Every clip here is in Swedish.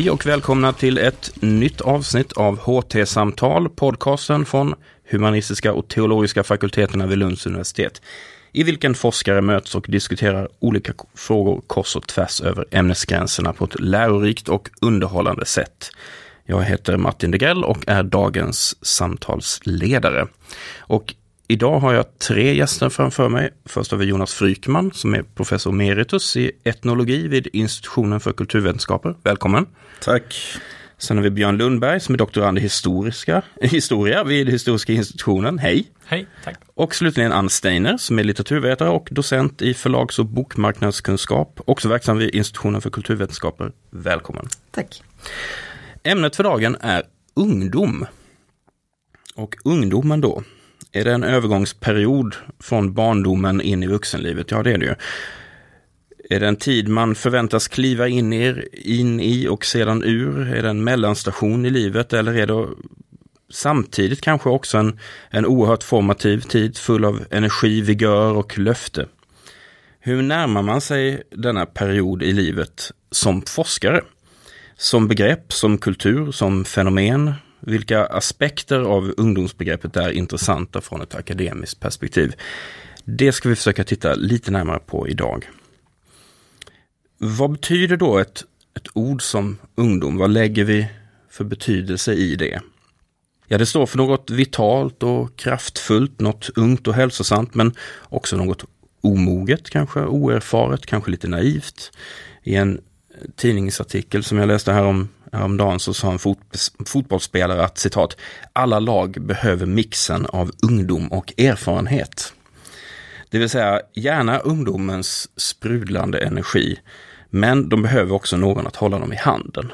Hej och välkomna till ett nytt avsnitt av HT-samtal, podcasten från humanistiska och teologiska fakulteterna vid Lunds universitet. I vilken forskare möts och diskuterar olika frågor kors och tvärs över ämnesgränserna på ett lärorikt och underhållande sätt. Jag heter Martin Degrell och är dagens samtalsledare. Och Idag har jag tre gäster framför mig. Först har vi Jonas Frykman som är professor emeritus i etnologi vid institutionen för kulturvetenskaper. Välkommen! Tack! Sen har vi Björn Lundberg som är doktorand i historiska, historia vid Historiska institutionen. Hej! Hej, tack! Och slutligen Ann Steiner som är litteraturvetare och docent i förlags och bokmarknadskunskap. Också verksam vid institutionen för kulturvetenskaper. Välkommen! Tack! Ämnet för dagen är ungdom. Och ungdomen då, är det en övergångsperiod från barndomen in i vuxenlivet? Ja, det är det ju. Är det en tid man förväntas kliva in i, in i och sedan ur? Är det en mellanstation i livet eller är det samtidigt kanske också en, en oerhört formativ tid full av energi, vigör och löfte? Hur närmar man sig denna period i livet som forskare? Som begrepp, som kultur, som fenomen? Vilka aspekter av ungdomsbegreppet är intressanta från ett akademiskt perspektiv? Det ska vi försöka titta lite närmare på idag. Vad betyder då ett, ett ord som ungdom? Vad lägger vi för betydelse i det? Ja, det står för något vitalt och kraftfullt, något ungt och hälsosamt, men också något omoget, kanske oerfaret, kanske lite naivt. I en tidningsartikel som jag läste här om Häromdagen så sa en fot fotbollsspelare att citat, alla lag behöver mixen av ungdom och erfarenhet. Det vill säga gärna ungdomens sprudlande energi, men de behöver också någon att hålla dem i handen.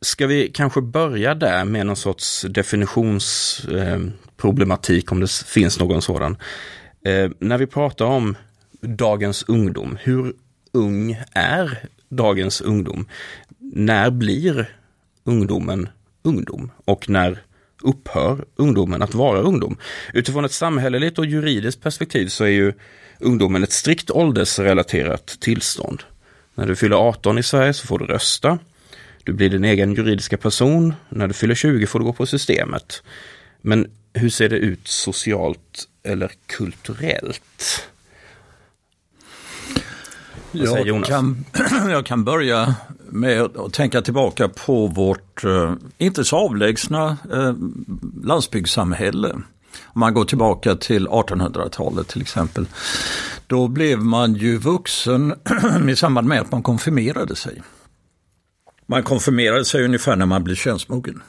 Ska vi kanske börja där med någon sorts definitionsproblematik, eh, om det finns någon sådan. Eh, när vi pratar om dagens ungdom, hur ung är dagens ungdom? När blir ungdomen ungdom? Och när upphör ungdomen att vara ungdom? Utifrån ett samhälleligt och juridiskt perspektiv så är ju ungdomen ett strikt åldersrelaterat tillstånd. När du fyller 18 i Sverige så får du rösta. Du blir din egen juridiska person. När du fyller 20 får du gå på systemet. Men hur ser det ut socialt eller kulturellt? Jag kan, jag kan börja med att tänka tillbaka på vårt eh, inte så avlägsna eh, landsbygdssamhälle. Om man går tillbaka till 1800-talet till exempel. Då blev man ju vuxen i samband med att man konfirmerade sig. Man konfirmerade sig ungefär när man blir könsmogen.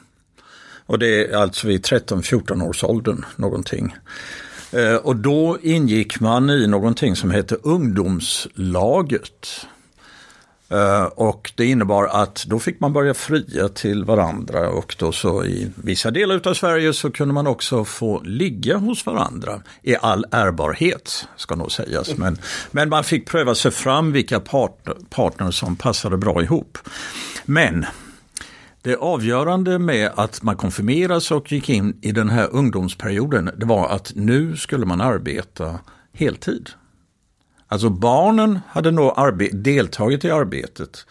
Och det är alltså vid 13-14 års åldern någonting. Eh, och då ingick man i någonting som heter ungdomslaget. Eh, och det innebar att då fick man börja fria till varandra och då så i vissa delar av Sverige så kunde man också få ligga hos varandra i all ärbarhet, ska nog sägas. Men, men man fick pröva sig fram vilka partner, partner som passade bra ihop. Men det avgörande med att man konfirmerades och gick in i den här ungdomsperioden, det var att nu skulle man arbeta heltid. Alltså barnen hade nog deltagit i arbetet.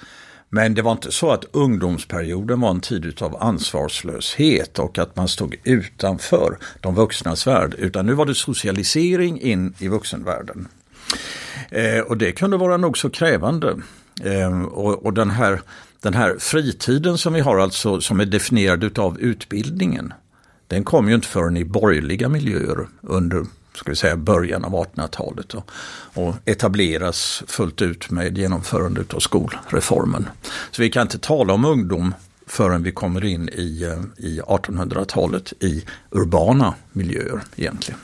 Men det var inte så att ungdomsperioden var en tid av ansvarslöshet och att man stod utanför de vuxnas värld. Utan nu var det socialisering in i vuxenvärlden. Eh, och det kunde vara nog så krävande. Eh, och, och den här den här fritiden som vi har alltså som är definierad av utbildningen. Den kom ju inte förrän i borgerliga miljöer under ska vi säga, början av 1800-talet och, och etableras fullt ut med genomförandet av skolreformen. Så vi kan inte tala om ungdom förrän vi kommer in i, eh, i 1800-talet i urbana miljöer egentligen.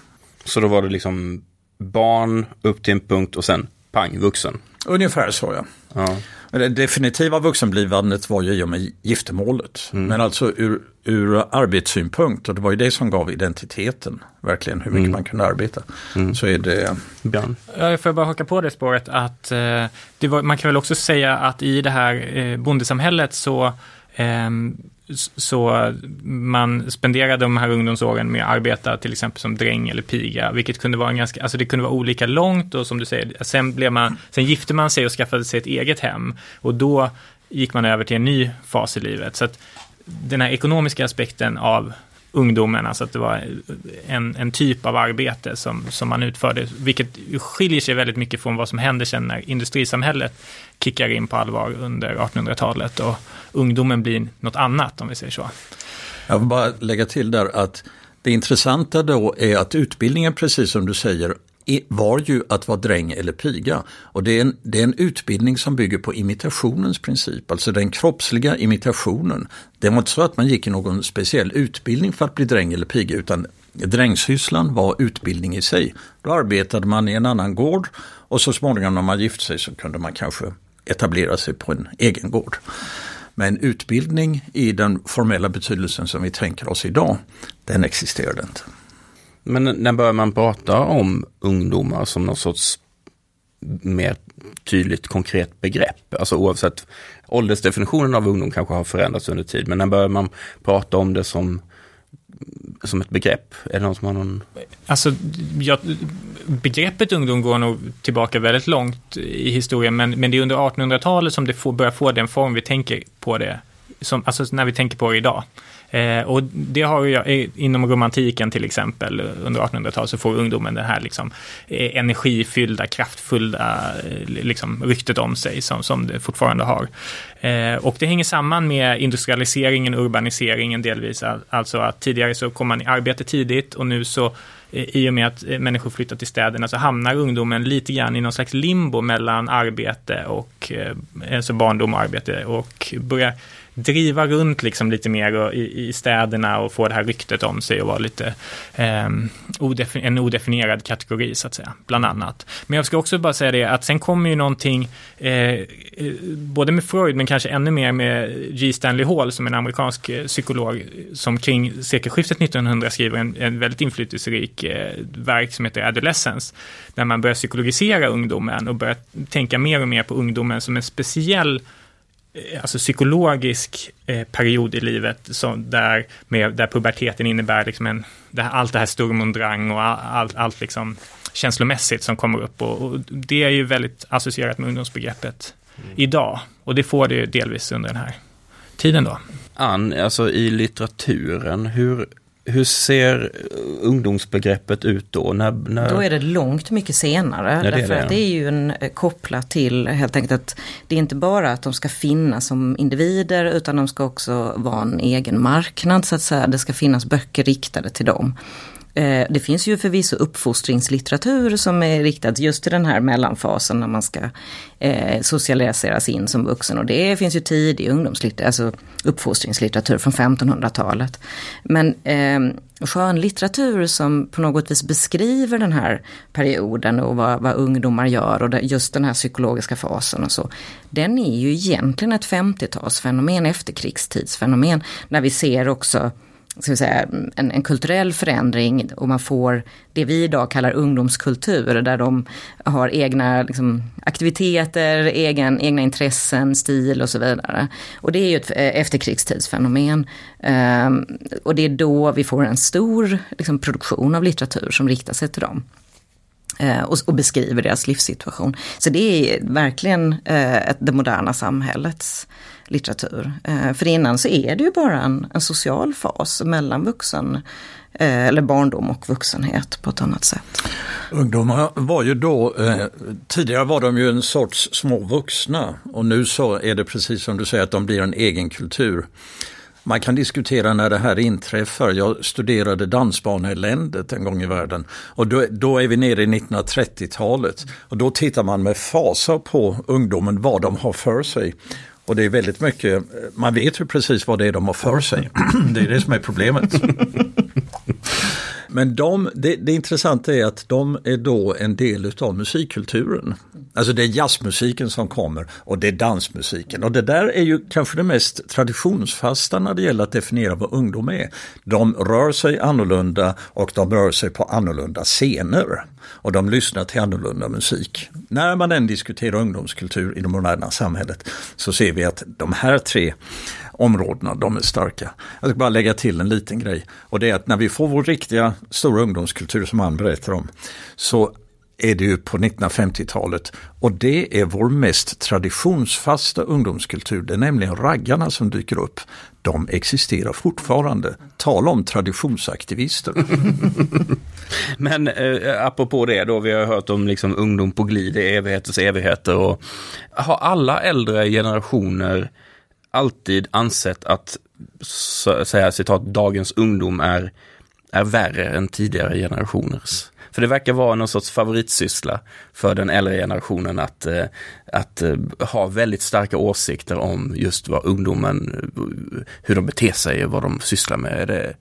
Så då var det liksom barn upp till en punkt och sen pang, vuxen? Ungefär så ja. ja. Det definitiva vuxenblivandet var ju i och med giftermålet. Mm. Men alltså ur, ur arbetssynpunkt, och det var ju det som gav identiteten, verkligen hur mycket mm. man kunde arbeta. Mm. Så är det... Björn? Jag får bara haka på det spåret att eh, det var, man kan väl också säga att i det här eh, bondesamhället så eh, så man spenderade de här ungdomsåren med att arbeta till exempel som dräng eller piga, vilket kunde vara en ganska, alltså det kunde vara olika långt och som du säger, sen blev man, sen gifte man sig och skaffade sig ett eget hem och då gick man över till en ny fas i livet. Så att den här ekonomiska aspekten av ungdomen, alltså att det var en, en typ av arbete som, som man utförde, vilket skiljer sig väldigt mycket från vad som händer sen när industrisamhället kickar in på allvar under 1800-talet och ungdomen blir något annat, om vi säger så. Jag vill bara lägga till där att det intressanta då är att utbildningen, precis som du säger, var ju att vara dräng eller piga. Och det är, en, det är en utbildning som bygger på imitationens princip, alltså den kroppsliga imitationen. Det var inte så att man gick i någon speciell utbildning för att bli dräng eller piga, utan drängsysslan var utbildning i sig. Då arbetade man i en annan gård och så småningom när man gifte sig så kunde man kanske etablera sig på en egen gård. Men utbildning i den formella betydelsen som vi tänker oss idag, den existerade inte. Men när börjar man prata om ungdomar som någon sorts mer tydligt konkret begrepp? Alltså oavsett, åldersdefinitionen av ungdom kanske har förändrats under tid, men när börjar man prata om det som som ett begrepp? Är det någon som har någon? Alltså, ja, begreppet ungdom går nog tillbaka väldigt långt i historien, men, men det är under 1800-talet som det får, börjar få den form vi tänker på det, som, alltså när vi tänker på det idag. Eh, och det har ju eh, inom romantiken till exempel under 1800-talet så får ungdomen det här liksom eh, energifyllda, kraftfulla eh, liksom, ryktet om sig som, som det fortfarande har. Eh, och det hänger samman med industrialiseringen, urbaniseringen delvis, alltså att tidigare så kom man i arbete tidigt och nu så eh, i och med att eh, människor flyttar till städerna så hamnar ungdomen lite grann i någon slags limbo mellan arbete och alltså barndom och arbete och börjar driva runt liksom lite mer i, i städerna och få det här ryktet om sig och vara lite eh, en odefinierad kategori så att säga, bland annat. Men jag ska också bara säga det att sen kommer ju någonting, eh, både med Freud men kanske ännu mer med G. Stanley Hall som är en amerikansk eh, psykolog som kring sekelskiftet 1900 skriver en, en väldigt inflytelserik eh, verk som heter Adolescence, där man börjar psykologisera ungdomen och börjar tänka mer och mer på ungdomen som en speciell alltså psykologisk eh, period i livet som där, med, där puberteten innebär liksom en, det här, allt det här sturm och drang och all, allt, allt liksom känslomässigt som kommer upp och, och, det är ju väldigt associerat med ungdomsbegreppet mm. idag och det får det ju delvis under den här tiden då. Ann, alltså i litteraturen, hur hur ser ungdomsbegreppet ut då? När, när... Då är det långt mycket senare. Ja, det därför det. att det är ju en, eh, kopplat till helt enkelt att det är inte bara att de ska finnas som individer utan de ska också vara en egen marknad så att säga. Det ska finnas böcker riktade till dem. Eh, det finns ju förvisso uppfostringslitteratur som är riktad just till den här mellanfasen när man ska eh, socialiseras in som vuxen. Och det finns ju tidig ungdomslitteratur, alltså uppfostringslitteratur från 1500-talet. Men eh, skönlitteratur som på något vis beskriver den här perioden och vad, vad ungdomar gör och just den här psykologiska fasen och så. Den är ju egentligen ett 50-talsfenomen, efterkrigstidsfenomen, när vi ser också ska vi säga, en, en, kulturell förändring och man får det vi idag kallar ungdomskultur där de har egna liksom, aktiviteter, egen, egna intressen, stil och så vidare. Och det är ju ett eh, efterkrigstidsfenomen. Um, och det är då vi får en stor liksom, produktion av litteratur som riktar sig till dem. Uh, och, och, beskriver deras livssituation. Så det är verkligen uh, det moderna samhällets litteratur. Eh, för innan så är det ju bara en, en social fas mellan vuxen eh, eller barndom och vuxenhet på ett annat sätt. Ungdomar var ju då, eh, tidigare var de ju en sorts små vuxna och nu så är det precis som du säger att de blir en egen kultur. Man kan diskutera när det här inträffar. Jag studerade dansbaneeländet en gång i världen och då, då är vi nere i 1930-talet och då tittar man med fasa på ungdomen, vad de har för sig. Och det är väldigt mycket, man vet ju precis vad det är de har för sig. det är det som är problemet. Men de, det, det intressanta är att de är då en del av musikkulturen. Alltså det är jazzmusiken som kommer och det är dansmusiken. Och det där är ju kanske det mest traditionsfasta när det gäller att definiera vad ungdom är. De rör sig annorlunda och de rör sig på annorlunda scener. Och de lyssnar till annorlunda musik. När man än diskuterar ungdomskultur i det moderna samhället så ser vi att de här tre områdena, de är starka. Jag ska bara lägga till en liten grej och det är att när vi får vår riktiga stora ungdomskultur som han berättar om så är det ju på 1950-talet och det är vår mest traditionsfasta ungdomskultur. Det är nämligen raggarna som dyker upp. De existerar fortfarande. Tala om traditionsaktivister. Men eh, apropå det då, vi har hört om liksom ungdom på glid i evigheters evigheter. Och har alla äldre generationer alltid ansett att, säga citat, dagens ungdom är, är värre än tidigare generationers? För det verkar vara någon sorts favoritsyssla för den äldre generationen att, eh, att eh, ha väldigt starka åsikter om just vad ungdomen, eh, hur de beter sig och vad de sysslar med. Är det,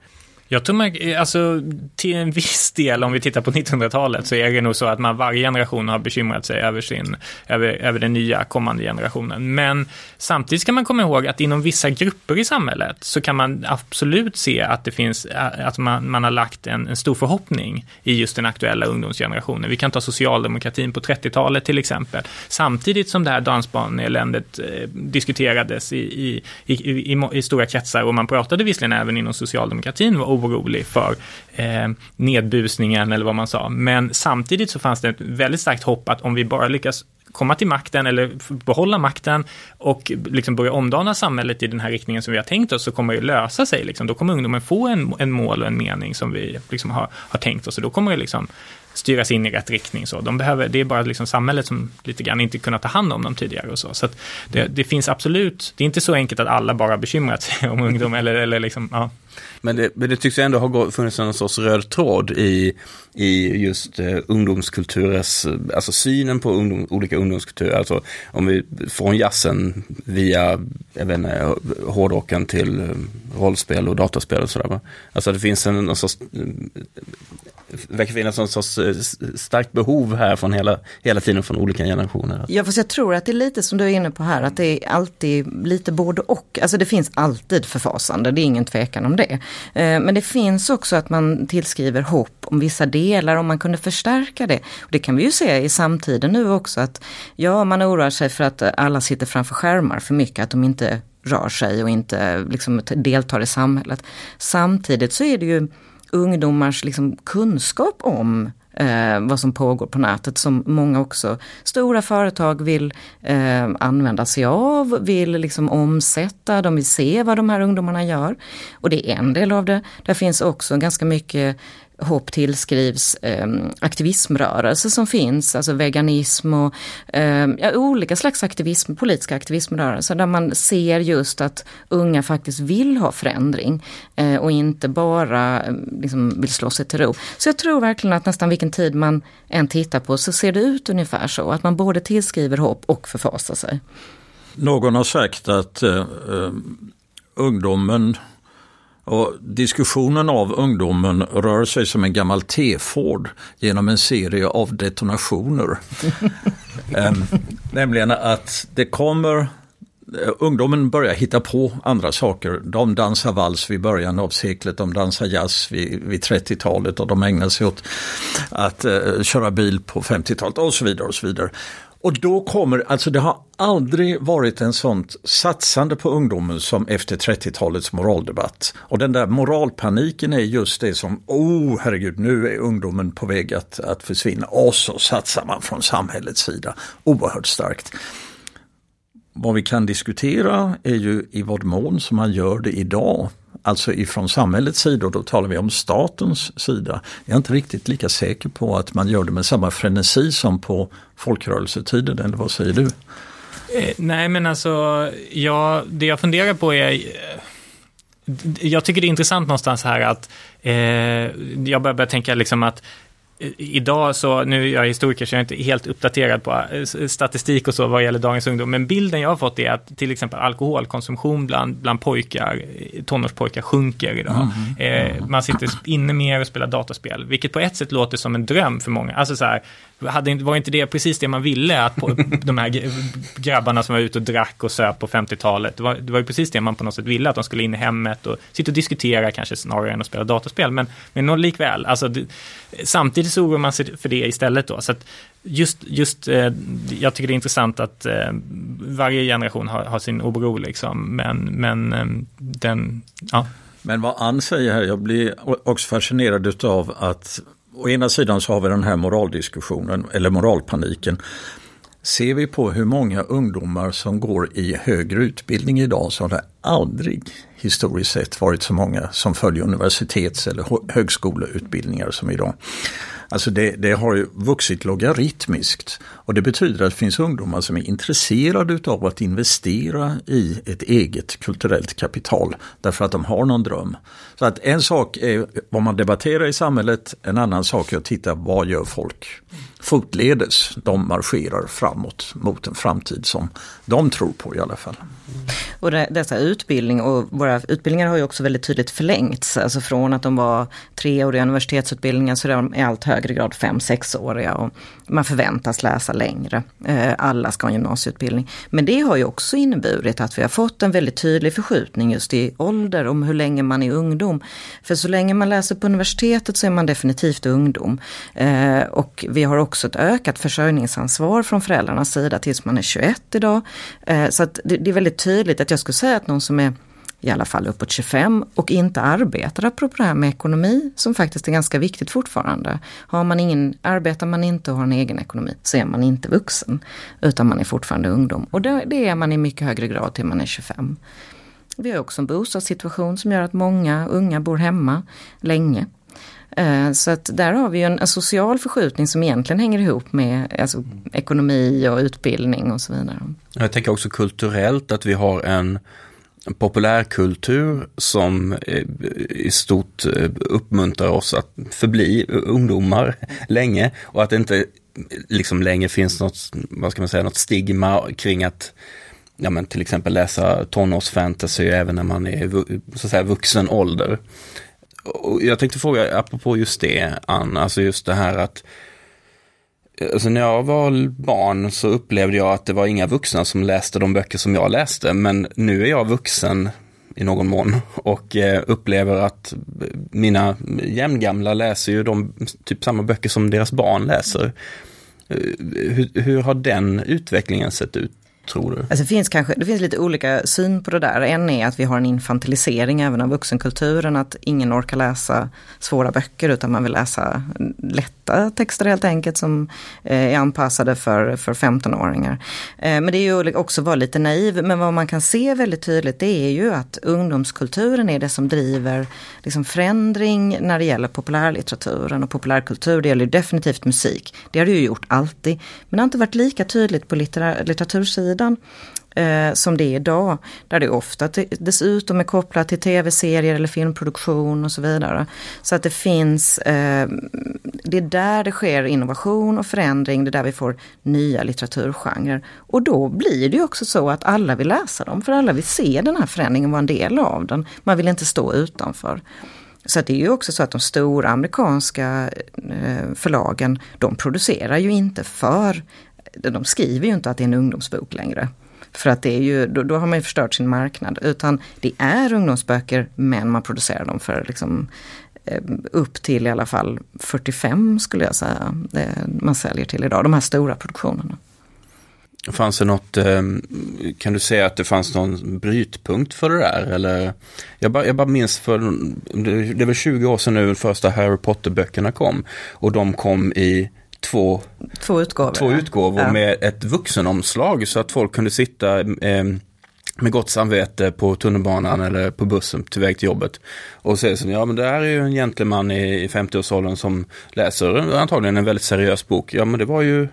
jag tror man, alltså till en viss del, om vi tittar på 1900-talet, så är det nog så att man varje generation har bekymrat sig över, sin, över, över den nya kommande generationen. Men samtidigt ska man komma ihåg att inom vissa grupper i samhället så kan man absolut se att det finns, eh, att man, man har lagt en, en stor förhoppning i just den aktuella ungdomsgenerationen. Vi kan ta socialdemokratin på 30-talet till exempel. Samtidigt som det här dansbaneeländet eh, diskuterades i, i, i, i, i stora kretsar och man pratade visserligen även inom socialdemokratin orolig för eh, nedbusningen eller vad man sa. Men samtidigt så fanns det ett väldigt starkt hopp att om vi bara lyckas komma till makten eller behålla makten och liksom börja omdana samhället i den här riktningen som vi har tänkt oss så kommer det lösa sig. Liksom. Då kommer ungdomen få en, en mål och en mening som vi liksom har, har tänkt oss och då kommer det liksom styras in i rätt riktning. Så de behöver, det är bara liksom samhället som lite grann inte kunnat ta hand om dem tidigare och så. Så det, det, finns absolut, det är inte så enkelt att alla bara bekymrat sig om ungdom eller, eller liksom, ja. Men det, men det tycks ändå ha funnits en sorts röd tråd i, i just eh, ungdomskulturens, eh, alltså synen på ungdom, olika ungdomskulturer. Alltså om vi från jazzen via, jag vet inte, eh, hårdrocken till eh, rollspel och dataspel och sådär. Alltså det finns en, en sorts det verkar finnas någon sorts eh, starkt behov här från hela, hela tiden från olika generationer. Ja, fast jag tror att det är lite som du är inne på här, att det är alltid lite både och. Alltså det finns alltid förfasande, det är ingen tvekan om det. Eh, men det finns också att man tillskriver hopp om vissa delar, om man kunde förstärka det. Och det kan vi ju se i samtiden nu också, att ja, man oroar sig för att alla sitter framför skärmar för mycket, att de inte rör sig och inte liksom deltar i samhället. Samtidigt så är det ju ungdomars liksom kunskap om eh, vad som pågår på nätet som många också stora företag vill eh, använda sig av, vill liksom omsätta, de vill se vad de här ungdomarna gör. Och det är en del av det. Där finns också ganska mycket hopp tillskrivs eh, aktivismrörelser som finns, alltså veganism och eh, ja, olika slags aktivism, politiska aktivismrörelser där man ser just att unga faktiskt vill ha förändring eh, och inte bara ehm, liksom, vill slå sig till ro. Så jag tror verkligen att nästan vilken tid man än tittar på så ser det ut ungefär så, att man både tillskriver hopp och förfasar sig. Någon har sagt att eh, ehm, ungdomen och diskussionen av ungdomen rör sig som en gammal T-Ford genom en serie av detonationer. ähm, nämligen att det kommer eh, Ungdomen börjar hitta på andra saker. De dansar vals vid början av seklet, de dansar jazz vid, vid 30-talet och de ägnar sig åt att uh, köra bil på 50-talet och så vidare. och så vidare. Och då kommer, alltså det har aldrig varit en sånt satsande på ungdomen som efter 30-talets moraldebatt. Och den där moralpaniken är just det som, oh herregud, nu är ungdomen på väg att, att försvinna. Och så satsar man från samhällets sida oerhört starkt. Vad vi kan diskutera är ju i vad mån som man gör det idag alltså ifrån samhällets sida, och då talar vi om statens sida. Jag är inte riktigt lika säker på att man gör det med samma frenesi som på folkrörelsetiden, eller vad säger du? Eh, nej, men alltså, ja, det jag funderar på är eh, jag tycker det är intressant någonstans här att eh, jag börjar tänka liksom att idag så, nu är jag historiker så jag är inte helt uppdaterad på eh, statistik och så vad gäller dagens ungdom, men bilden jag har fått är att till exempel alkoholkonsumtion bland, bland pojkar, tonårspojkar sjunker idag. Mm. Eh, man sitter inne mer och spelar dataspel, vilket på ett sätt låter som en dröm för många. Alltså så här, hade, var inte det precis det man ville? Att på, de här grabbarna som var ute och drack och söp på 50-talet, det var, det var ju precis det man på något sätt ville, att de skulle in i hemmet och sitta och diskutera kanske snarare än att spela dataspel. Men, men likväl, alltså, det, samtidigt så oroar man sig för det istället då. Så att just, just eh, jag tycker det är intressant att eh, varje generation har, har sin oro liksom, men, men eh, den, ja. Men vad Ann säger här, jag blir också fascinerad av att å ena sidan så har vi den här moraldiskussionen eller moralpaniken. Ser vi på hur många ungdomar som går i högre utbildning idag så har det aldrig historiskt sett varit så många som följer universitets eller högskoleutbildningar som idag. Alltså det, det, har ju vuxit logaritmiskt och det betyder att det finns ungdomar som är intresserade av att investera i ett eget kulturellt kapital därför att de har någon dröm. Så att en sak är vad man debatterar i samhället, en annan sak är att titta vad gör folk fotledes. De marscherar framåt mot en framtid som de tror på i alla fall. Och det, dessa utbildningar, och våra utbildningar har ju också väldigt tydligt förlängts. Alltså från att de var treåriga universitetsutbildningar så är de i allt högre grad fem, sexåriga. Och man förväntas läsa längre. Eh, alla ska ha en gymnasieutbildning. Men det har ju också inneburit att vi har fått en väldigt tydlig förskjutning just i ålder om hur länge man är ungdom. För så länge man läser på universitetet så är man definitivt ungdom. Eh, och vi har också ett ökat försörjningsansvar från föräldrarnas sida tills man är 21 idag. Eh, så att det är väldigt tydligt att jag skulle säga att någon som är i alla fall uppåt 25 och inte arbetar, apropå det här med ekonomi som faktiskt är ganska viktigt fortfarande. Har man ingen, arbetar man inte och har en egen ekonomi så är man inte vuxen utan man är fortfarande ungdom och det, det är man i mycket högre grad till man är 25. Vi har också en bostadssituation som gör att många unga bor hemma länge. Eh, så att där har vi en, en, social förskjutning som egentligen hänger ihop med alltså, ekonomi och utbildning och så vidare. Jag tänker också kulturellt att vi har en populärkultur som eh, i stort eh, uppmuntrar oss att förbli ungdomar länge och att det inte liksom längre finns något, vad ska man säga, något stigma kring att ja, men till exempel läsa tonårsfantasy även när man är så att säga, vuxen ålder. Och jag tänkte fråga, apropå just det, Ann, alltså just det här att Alltså när jag var barn så upplevde jag att det var inga vuxna som läste de böcker som jag läste. Men nu är jag vuxen i någon mån och eh, upplever att mina jämngamla läser ju de typ samma böcker som deras barn läser. Eh, hur, hur har den utvecklingen sett ut? Tror du? Alltså det, finns kanske, det finns lite olika syn på det där. En är att vi har en infantilisering även av vuxenkulturen, att ingen orkar läsa svåra böcker utan man vill läsa lätta texter helt enkelt som eh, är anpassade för, för 15-åringar. Eh, men det är ju också att vara lite naiv, men vad man kan se väldigt tydligt det är ju att ungdomskulturen är det som driver liksom förändring när det gäller populärlitteraturen och populärkultur. Det gäller definitivt musik. Det har det ju gjort alltid. Men det har inte varit lika tydligt på litteratursidan eh, som det är idag. Där det ofta dessutom är kopplat till tv-serier eller filmproduktion och så vidare. Så att det finns, eh, det är där det sker innovation och förändring, det är där vi får nya litteraturgenrer. Och då blir det ju också så att alla vill läsa dem, för alla vill se den här förändringen, vara en del av den. Man vill inte stå utanför. Så det är ju också så att de stora amerikanska eh, förlagen, de producerar ju inte för de skriver ju inte att det är en ungdomsbok längre. För att det är ju, då, då har man ju förstört sin marknad. Utan det är ungdomsböcker men man producerar dem för liksom eh, upp till i alla fall 45 skulle jag säga eh, man säljer till idag, de här stora produktionerna. Fanns det något, eh, kan du säga att det fanns någon brytpunkt för det där? Eller, jag, bara, jag bara minns för, det är väl 20 år sedan nu de första Harry Potter-böckerna kom. Och de kom i två, två utgåvor, två utgåvor ja. med ett vuxenomslag så att folk kunde sitta eh, med gott samvete på tunnelbanan eller på bussen till väg till jobbet. Och säga som, ja men det här är ju en gentleman i, i 50-årsåldern som läser antagligen en väldigt seriös bok. Ja men det var ju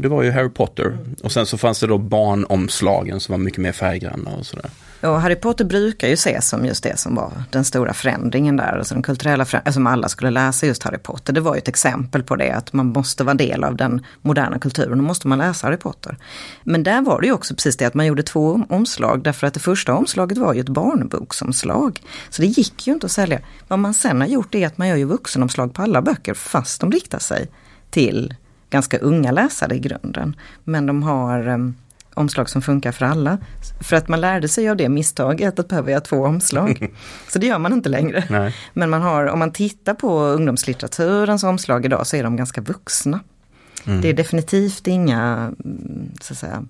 det var ju Harry Potter. Och sen så fanns det då barnomslagen som var mycket mer färggranna och sådär. Och Harry Potter brukar ju ses som just det som var den stora förändringen där, alltså den kulturella förändringen, alltså som alla skulle läsa just Harry Potter. Det var ju ett exempel på det, att man måste vara del av den moderna kulturen, då måste man läsa Harry Potter. Men där var det ju också precis det att man gjorde två omslag, därför att det första omslaget var ju ett barnboksomslag. Så det gick ju inte att sälja. Vad man sen har gjort är att man gör ju vuxenomslag på alla böcker, fast de riktar sig till ganska unga läsare i grunden. Men de har um, omslag som funkar för alla. För att man lärde sig av det misstaget att behöva göra två omslag. Så det gör man inte längre. Nej. Men man har, om man tittar på ungdomslitteraturens omslag idag så är de ganska vuxna. Mm. Det är definitivt inga, mm, så att säga,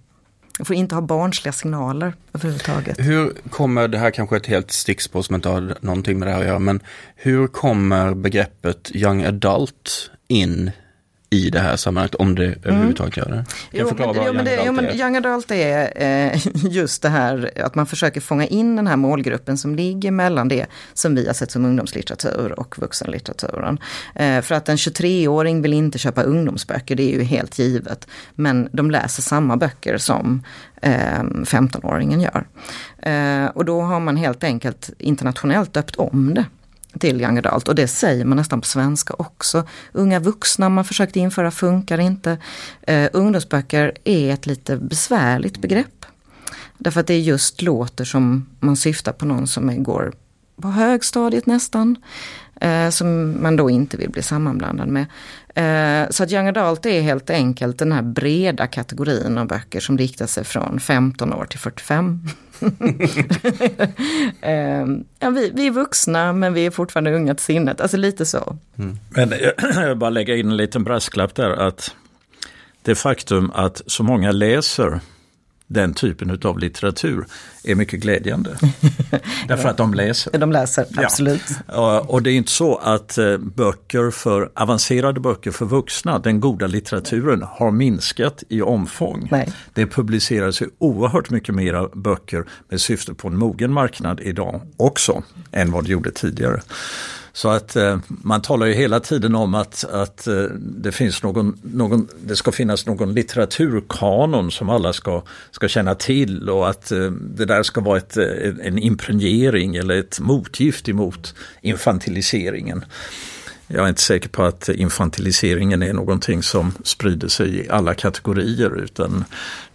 får inte ha barnsliga signaler överhuvudtaget. Hur kommer, det här kanske ett helt stickspår som inte har någonting med det här att göra, men hur kommer begreppet young adult in i det här sammanhanget, om det mm. överhuvudtaget gör det. Jo men, jo, men, det, jo, men young adult är eh, just det här att man försöker fånga in den här målgruppen som ligger mellan det som vi har sett som ungdomslitteratur och vuxenlitteraturen. Eh, för att en 23-åring vill inte köpa ungdomsböcker, det är ju helt givet. Men de läser samma böcker som eh, 15-åringen gör. Eh, och då har man helt enkelt internationellt döpt om det till young adult och det säger man nästan på svenska också. Unga vuxna man försökt införa funkar inte. Uh, ungdomsböcker är ett lite besvärligt begrepp. Därför att det just låter som man syftar på någon som går på högstadiet nästan. Uh, som man då inte vill bli sammanblandad med. Uh, så att young adult är helt enkelt den här breda kategorin av böcker som riktar sig från 15 år till 45. Ehm, ja, vi, vi är vuxna men vi är fortfarande unga till sinnet, alltså lite så. Mm. Men jag vill bara lägga in en liten brasklapp där att det faktum att så många läser den typen av litteratur är mycket glädjande. Därför att de läser. De läser, absolut. Ja. Och det är inte så att eh, böcker för avancerade böcker för vuxna, den goda litteraturen, har minskat i omfång. Nej. Det publiceras ju oerhört mycket mera böcker med syfte på en mogen marknad idag också än vad det gjorde tidigare. Så att eh, man talar ju hela tiden om att, att eh, det, finns någon, någon, det ska finnas någon litteraturkanon som alla ska, ska känna till och att eh, det där ska vara ett, eh, en impregnering eller ett motgift emot infantiliseringen. Jag är inte säker på att infantiliseringen är någonting som sprider sig i alla kategorier utan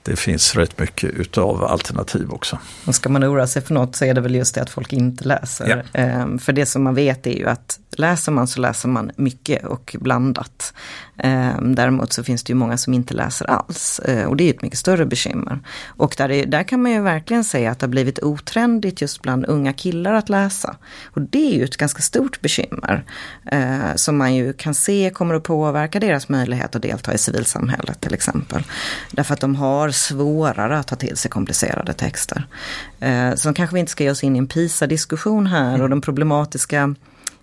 det finns rätt mycket utav alternativ också. Och ska man oroa sig för något så är det väl just det att folk inte läser. Ja. Ehm, för det som man vet är ju att läser man så läser man mycket och blandat. Ehm, däremot så finns det ju många som inte läser alls ehm, och det är ett mycket större bekymmer. Och där, är, där kan man ju verkligen säga att det har blivit otrendigt just bland unga killar att läsa. Och det är ju ett ganska stort bekymmer som man ju kan se kommer att påverka deras möjlighet att delta i civilsamhället till exempel. Därför att de har svårare att ta till sig komplicerade texter. Eh, så kanske vi inte ska ge oss in i en PISA-diskussion här och de problematiska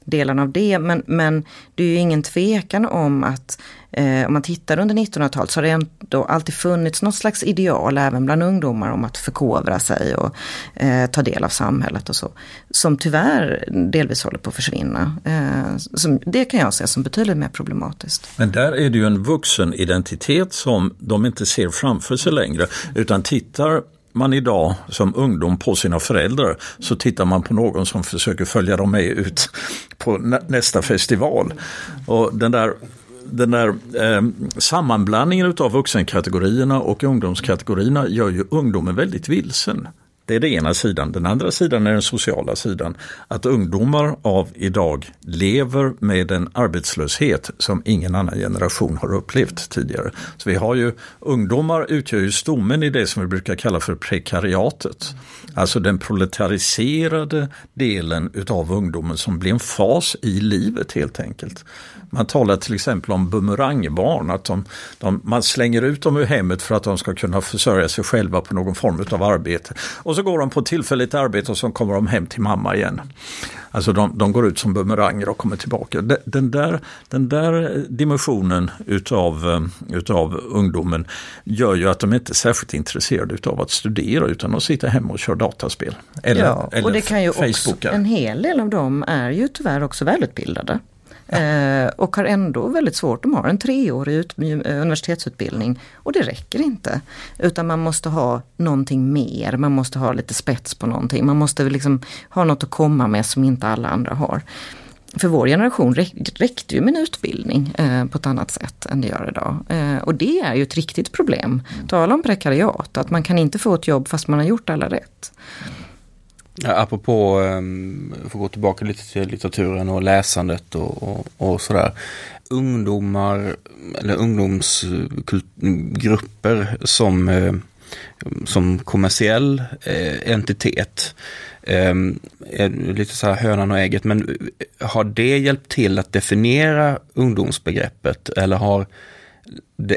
delarna av det. Men, men det är ju ingen tvekan om att eh, om man tittar under 1900-talet så har det ändå alltid funnits något slags ideal även bland ungdomar om att förkovra sig och eh, ta del av samhället och så. Som tyvärr delvis håller på att försvinna. Eh, som, det kan jag se som betydligt mer problematiskt. Men där är det ju en vuxen identitet som de inte ser framför sig längre utan tittar man idag som ungdom på sina föräldrar så tittar man på någon som försöker följa dem med ut på nästa festival. Och den där den där eh, sammanblandningen av vuxenkategorierna och ungdomskategorierna gör ju ungdomen väldigt vilsen. Det är den ena sidan. Den andra sidan är den sociala sidan. Att ungdomar av idag lever med en arbetslöshet som ingen annan generation har upplevt tidigare. Så vi har ju, ungdomar utgör ju stommen i det som vi brukar kalla för prekariatet. Alltså den proletariserade delen utav ungdomen som blir en fas i livet helt enkelt. Man talar till exempel om bumerangbarn, att de, de, man slänger ut dem ur hemmet för att de ska kunna försörja sig själva på någon form av arbete. Och så går de på tillfälligt arbete och så kommer de hem till mamma igen. Alltså de, de går ut som bumeranger och kommer tillbaka. Den där, den där dimensionen utav, eh, utav ungdomen gör ju att de inte är särskilt intresserade utav att studera utan de sitter hemma och kör dataspel. Eller, ja, eller och det kan ju Facebookar. också, en hel del av dem är ju tyvärr också välutbildade. Eh, och har ändå väldigt svårt, de har en treårig ut, eh, universitetsutbildning och det räcker inte. Utan man måste ha någonting mer, man måste ha lite spets på någonting, man måste liksom ha något att komma med som inte alla andra har. För vår generation räckte ju med en utbildning eh, på ett annat sätt än det gör idag. Eh, och det är ju ett riktigt problem. Tala om prekariat, att man kan inte få ett jobb fast man har gjort alla rätt. Ja, apropå, ehm, um, att gå tillbaka lite till litteraturen och läsandet och, och, och sådär. Ungdomar eller ungdomsgrupper som, ehm, som kommersiell eh, entitet. Ehm, lite så här hönan och ägget, men eh, har det hjälpt till att definiera ungdomsbegreppet eller har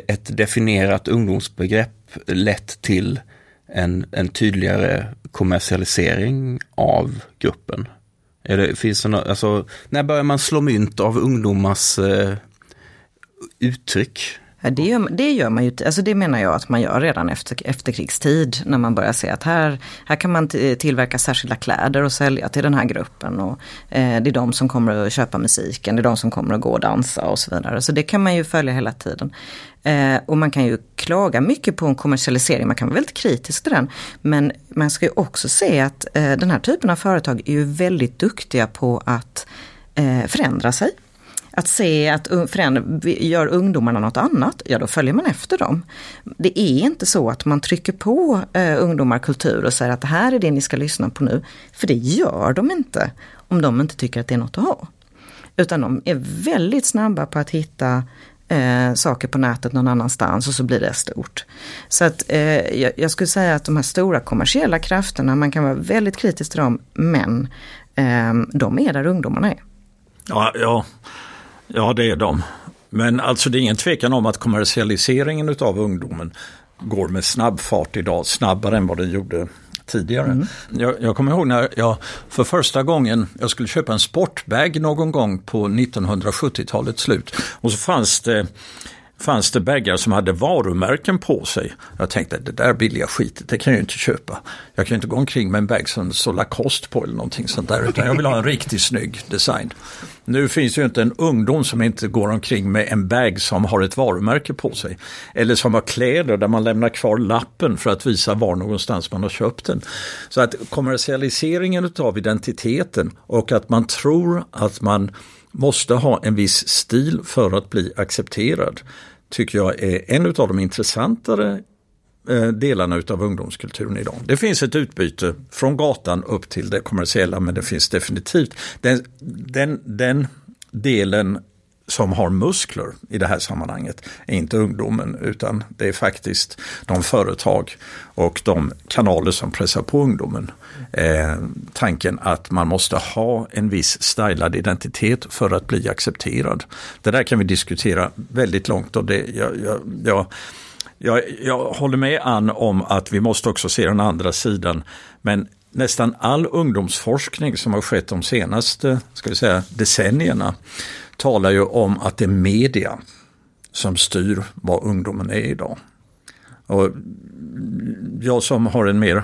ett definierat ungdomsbegrepp lett till en, en tydligare kommersialisering av gruppen? Är det, finns det något, alltså, när börjar man slå mynt av ungdomars eh, uttryck? Ja, det, gör, det gör man ju, alltså det menar jag att man gör redan efter efterkrigstid. När man börjar se att här, här kan man tillverka särskilda kläder och sälja till den här gruppen. Och, eh, det är de som kommer att köpa musiken, det är de som kommer att gå och dansa och så vidare. Så det kan man ju följa hela tiden. Eh, och man kan ju klaga mycket på en kommersialisering, man kan vara väldigt kritisk till den. Men man ska ju också se att eh, den här typen av företag är ju väldigt duktiga på att eh, förändra sig. Att se att gör ungdomarna något annat, ja då följer man efter dem. Det är inte så att man trycker på eh, ungdomar kultur och säger att det här är det ni ska lyssna på nu. För det gör de inte om de inte tycker att det är något att ha. Utan de är väldigt snabba på att hitta eh, saker på nätet någon annanstans och så blir det stort. Så att eh, jag, jag, skulle säga att de här stora kommersiella krafterna, man kan vara väldigt kritisk till dem, men eh, de är där ungdomarna är. Ja, ja, ja, det är de. Men alltså det är ingen tvekan om att kommersialiseringen utav ungdomen går med snabb fart idag, snabbare än vad den gjorde tidigare. Mm. Jag, jag kommer ihåg när jag för första gången, jag skulle köpa en sportbag någon gång på 1970-talets slut. Och så fanns det fanns det bägare som hade varumärken på sig. Jag tänkte det där billiga skitet, det kan jag ju inte köpa. Jag kan ju inte gå omkring med en bag som det står Lacoste på eller någonting sånt där, utan jag vill ha en riktigt snygg design. Nu finns ju inte en ungdom som inte går omkring med en bag som har ett varumärke på sig. Eller som har kläder där man lämnar kvar lappen för att visa var någonstans man har köpt den. Så att kommersialiseringen av identiteten och att man tror att man måste ha en viss stil för att bli accepterad tycker jag är en av de intressantare eh, delarna utav ungdomskulturen idag. Det finns ett utbyte från gatan upp till det kommersiella men det finns definitivt den, den, den delen som har muskler i det här sammanhanget är inte ungdomen utan det är faktiskt de företag och de kanaler som pressar på ungdomen. Eh, tanken att man måste ha en viss stylad identitet för att bli accepterad. Det där kan vi diskutera väldigt långt och det, jag, jag, jag jag, jag håller med Ann om att vi måste också se den andra sidan. Men nästan all ungdomsforskning som har skett de senaste ska vi säga, decennierna talar ju om att det är media som styr vad ungdomen är idag. Och jag som har en mer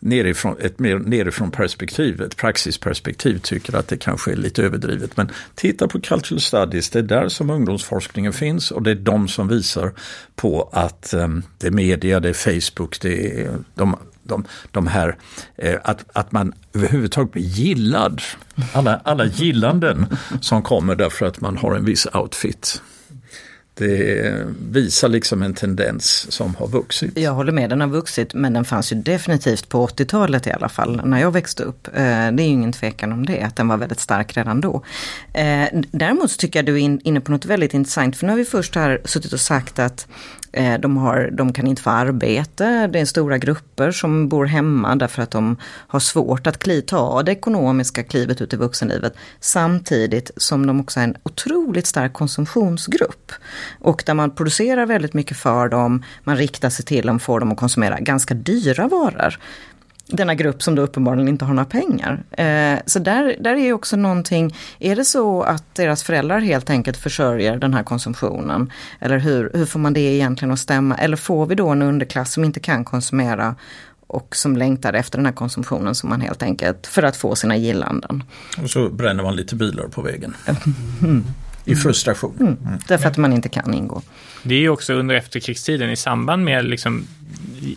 nerifrån, ett mer nerifrån perspektiv, ett praxisperspektiv tycker att det kanske är lite överdrivet. Men titta på Cultural Studies, det är där som ungdomsforskningen finns och det är de som visar på att um, det är media, det är Facebook, det är de de, de här, eh, att, att man överhuvudtaget blir gillad. Alla, alla gillanden som kommer därför att man har en viss outfit. Det visar liksom en tendens som har vuxit. Jag håller med, den har vuxit men den fanns ju definitivt på 80-talet i alla fall när jag växte upp. Eh, det är ju ingen tvekan om det, att den var väldigt stark redan då. Eh, däremot så tycker jag du är inne på något väldigt intressant för nu har vi först här suttit och sagt att Eh, de, har, de kan inte få arbete, det är stora grupper som bor hemma därför att de har svårt att kli, ta det ekonomiska klivet ut i vuxenlivet. Samtidigt som de också är en otroligt stark konsumtionsgrupp. Och där man producerar väldigt mycket för dem, man riktar sig till dem, får dem att konsumera ganska dyra varor denna grupp som då uppenbarligen inte har några pengar. Eh, så där, där är också någonting, är det så att deras föräldrar helt enkelt försörjer den här konsumtionen? Eller hur, hur får man det egentligen att stämma? Eller får vi då en underklass som inte kan konsumera och som längtar efter den här konsumtionen som man helt enkelt, för att få sina gillanden. Och så bränner man lite bilar på vägen. Mm. I frustration. Mm. Mm. Därför att man inte kan ingå. Det är ju också under efterkrigstiden i samband med liksom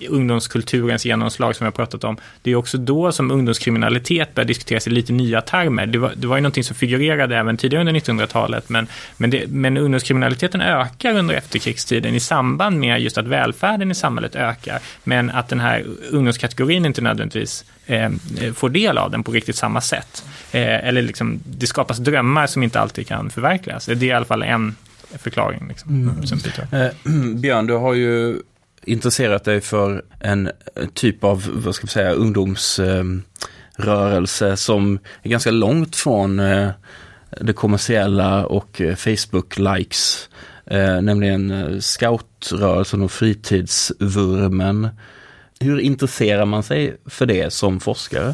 ungdomskulturens genomslag som vi har pratat om. Det är också då som ungdomskriminalitet börjar diskuteras i lite nya termer. Det var, det var ju någonting som figurerade även tidigare under 1900-talet, men, men, det, men ungdomskriminaliteten ökar under efterkrigstiden i samband med just att välfärden i samhället ökar, men att den här ungdomskategorin inte nödvändigtvis eh, får del av den på riktigt samma sätt. Eh, eller liksom, det skapas drömmar som inte alltid kan förverkligas. Det är i alla fall en förklaring. Liksom, mm. eh, Björn, du har ju intresserat dig för en eh, typ av, vad ska vi säga, ungdomsrörelse eh, som är ganska långt från eh, det kommersiella och Facebook-likes. Nämligen scoutrörelsen och fritidsvurmen. hur intresserar man sig för det som forskare?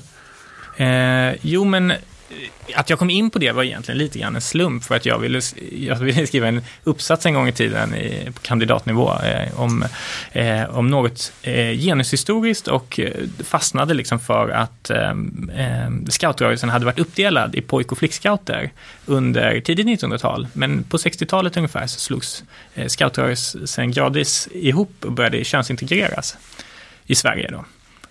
Eh, jo, men Eh, att jag kom in på det var egentligen lite grann en slump för att jag ville, jag ville skriva en uppsats en gång i tiden i, på kandidatnivå eh, om, eh, om något eh, genushistoriskt och eh, fastnade liksom för att eh, eh, scoutrörelsen hade varit uppdelad i pojk och flickscouter under tidigt 1900-tal. Men på 60-talet ungefär så slogs eh, scoutrörelsen gradvis ihop och började könsintegreras i Sverige då.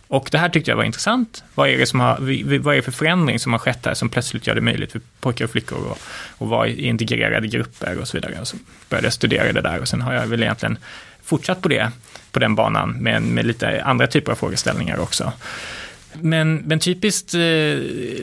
Och det här tyckte jag var intressant. Vad är det, som har, vad är det för förändring som har skett här som plötsligt gör det möjligt för pojkar och flickor att, att vara i integrerade grupper och så vidare. Och så började jag studera det där och sen har jag väl egentligen fortsatt på det, på den banan med, med lite andra typer av frågeställningar också. Men, men typiskt, eh,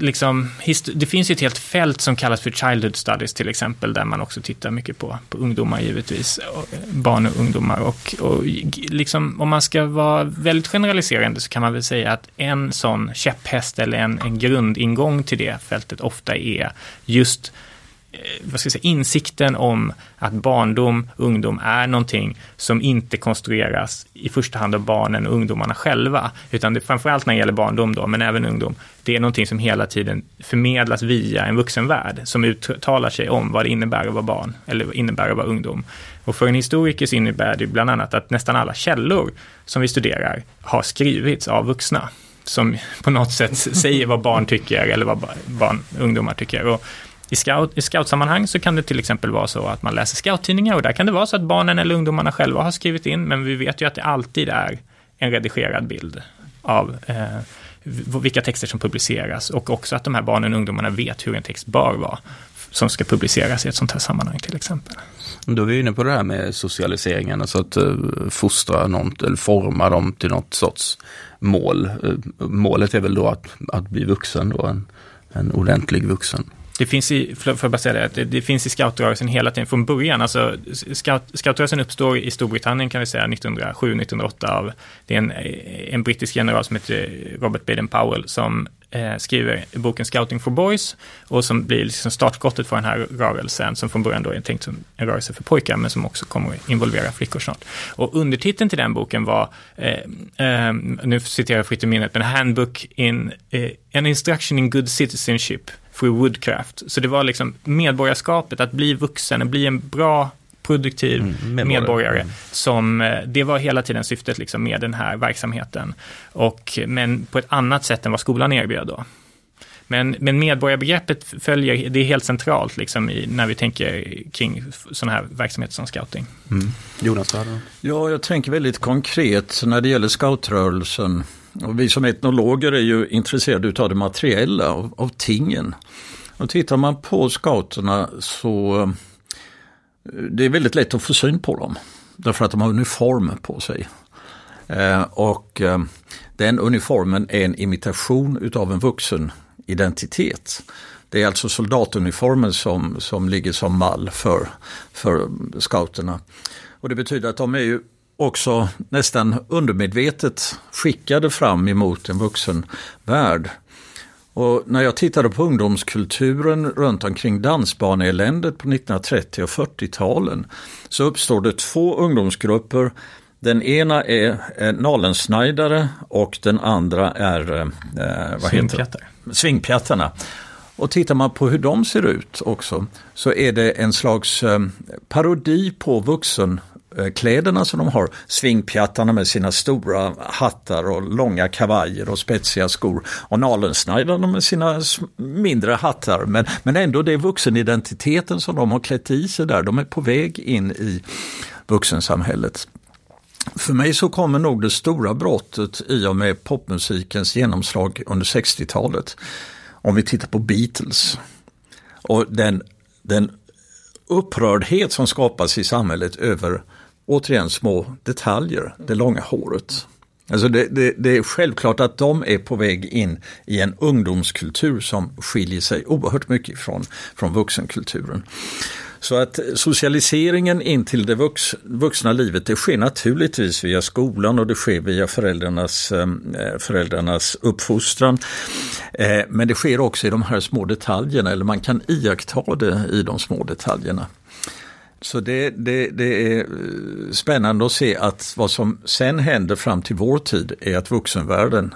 liksom, det finns ju ett helt fält som kallas för Childhood Studies till exempel, där man också tittar mycket på, på ungdomar givetvis, och eh, barn och ungdomar. Och, och liksom, om man ska vara väldigt generaliserande så kan man väl säga att en sån käpphäst eller en, en grundingång till det fältet ofta är just Eh, vad ska jag säga, insikten om att barndom, ungdom är någonting som inte konstrueras i första hand av barnen och ungdomarna själva, utan det framförallt när det gäller barndom då, men även ungdom, det är någonting som hela tiden förmedlas via en vuxenvärld som uttalar sig om vad det innebär att vara barn eller vad det innebär att vara ungdom. Och för en historiker så innebär det bland annat att nästan alla källor som vi studerar har skrivits av vuxna som på något sätt säger vad barn tycker eller vad barn, ungdomar tycker. Och i, scout, I scoutsammanhang så kan det till exempel vara så att man läser scouttidningar och där kan det vara så att barnen eller ungdomarna själva har skrivit in, men vi vet ju att det alltid är en redigerad bild av eh, vilka texter som publiceras och också att de här barnen och ungdomarna vet hur en text bör vara som ska publiceras i ett sånt här sammanhang till exempel. Då är vi inne på det här med socialiseringen, alltså att eh, fostra något eller forma dem till något sorts mål. Eh, målet är väl då att, att bli vuxen då, en, en ordentlig vuxen. Det finns i, för att säga det, det finns i scoutrörelsen hela tiden från början. Alltså, scout, scoutrörelsen uppstår i Storbritannien kan vi säga 1907-1908 av, det är en, en brittisk general som heter Robert Baden-Powell som eh, skriver boken Scouting for Boys och som blir liksom startskottet för den här rörelsen som från början då är tänkt som en rörelse för pojkar men som också kommer att involvera flickor snart. Och undertiteln till den boken var, eh, eh, nu citerar jag fritt i minnet, men Handbook in, eh, An Instruction in Good Citizenship through Woodcraft. Så det var liksom medborgarskapet, att bli vuxen, att bli en bra produktiv mm, medborgare. medborgare mm. som, eh, det var hela tiden syftet liksom med den här verksamheten. Och, men på ett annat sätt än vad skolan erbjöd då. Men, men medborgarbegreppet följer, det är helt centralt liksom i, när vi tänker kring sådana här verksamheter som scouting. Mm. Jonas, Ja, jag tänker väldigt konkret när det gäller scoutrörelsen och vi som etnologer är ju intresserade av det materiella, av, av tingen. Och tittar man på scouterna så eh, det är väldigt lätt att få syn på dem. Därför att de har uniform på sig. Eh, och eh, den uniformen är en imitation utav en vuxen identitet. Det är alltså soldatuniformen som, som ligger som mall för, för scouterna. Och det betyder att de är ju också nästan undermedvetet skickade fram emot en vuxen värld. Och när jag tittade på ungdomskulturen runt omkring dansbaneeländet på 1930 och 40-talen så uppstår det två ungdomsgrupper. Den ena är Nalensnajdare och den andra är eh, vad heter Svingpjattarna. Och tittar man på hur de ser ut också så är det en slags eh, parodi på vuxen Eh, kläderna som de har, svingpjattarna med sina stora hattar och långa kavajer och spetsiga skor och nalensnajdarna med sina mindre hattar. Men, men ändå det är vuxenidentiteten som de har klätt i sig där, de är på väg in i vuxensamhället. För mig så kommer nog det stora brottet i och med popmusikens genomslag under 60-talet. Om vi tittar på Beatles och den, den upprördhet som skapas i samhället över återigen små detaljer, det långa håret. Alltså det, det, det, är självklart att de är på väg in i en ungdomskultur som skiljer sig oerhört mycket från, från vuxenkulturen. Så att socialiseringen in till det vux, vuxna livet det sker naturligtvis via skolan och det sker via föräldrarnas, eh, föräldrarnas uppfostran. Eh, men det sker också i de här små detaljerna eller man kan iaktta det i de små detaljerna. Så det, det, det, är eh, spännande att se att vad som sen händer fram till vår tid är att vuxenvärlden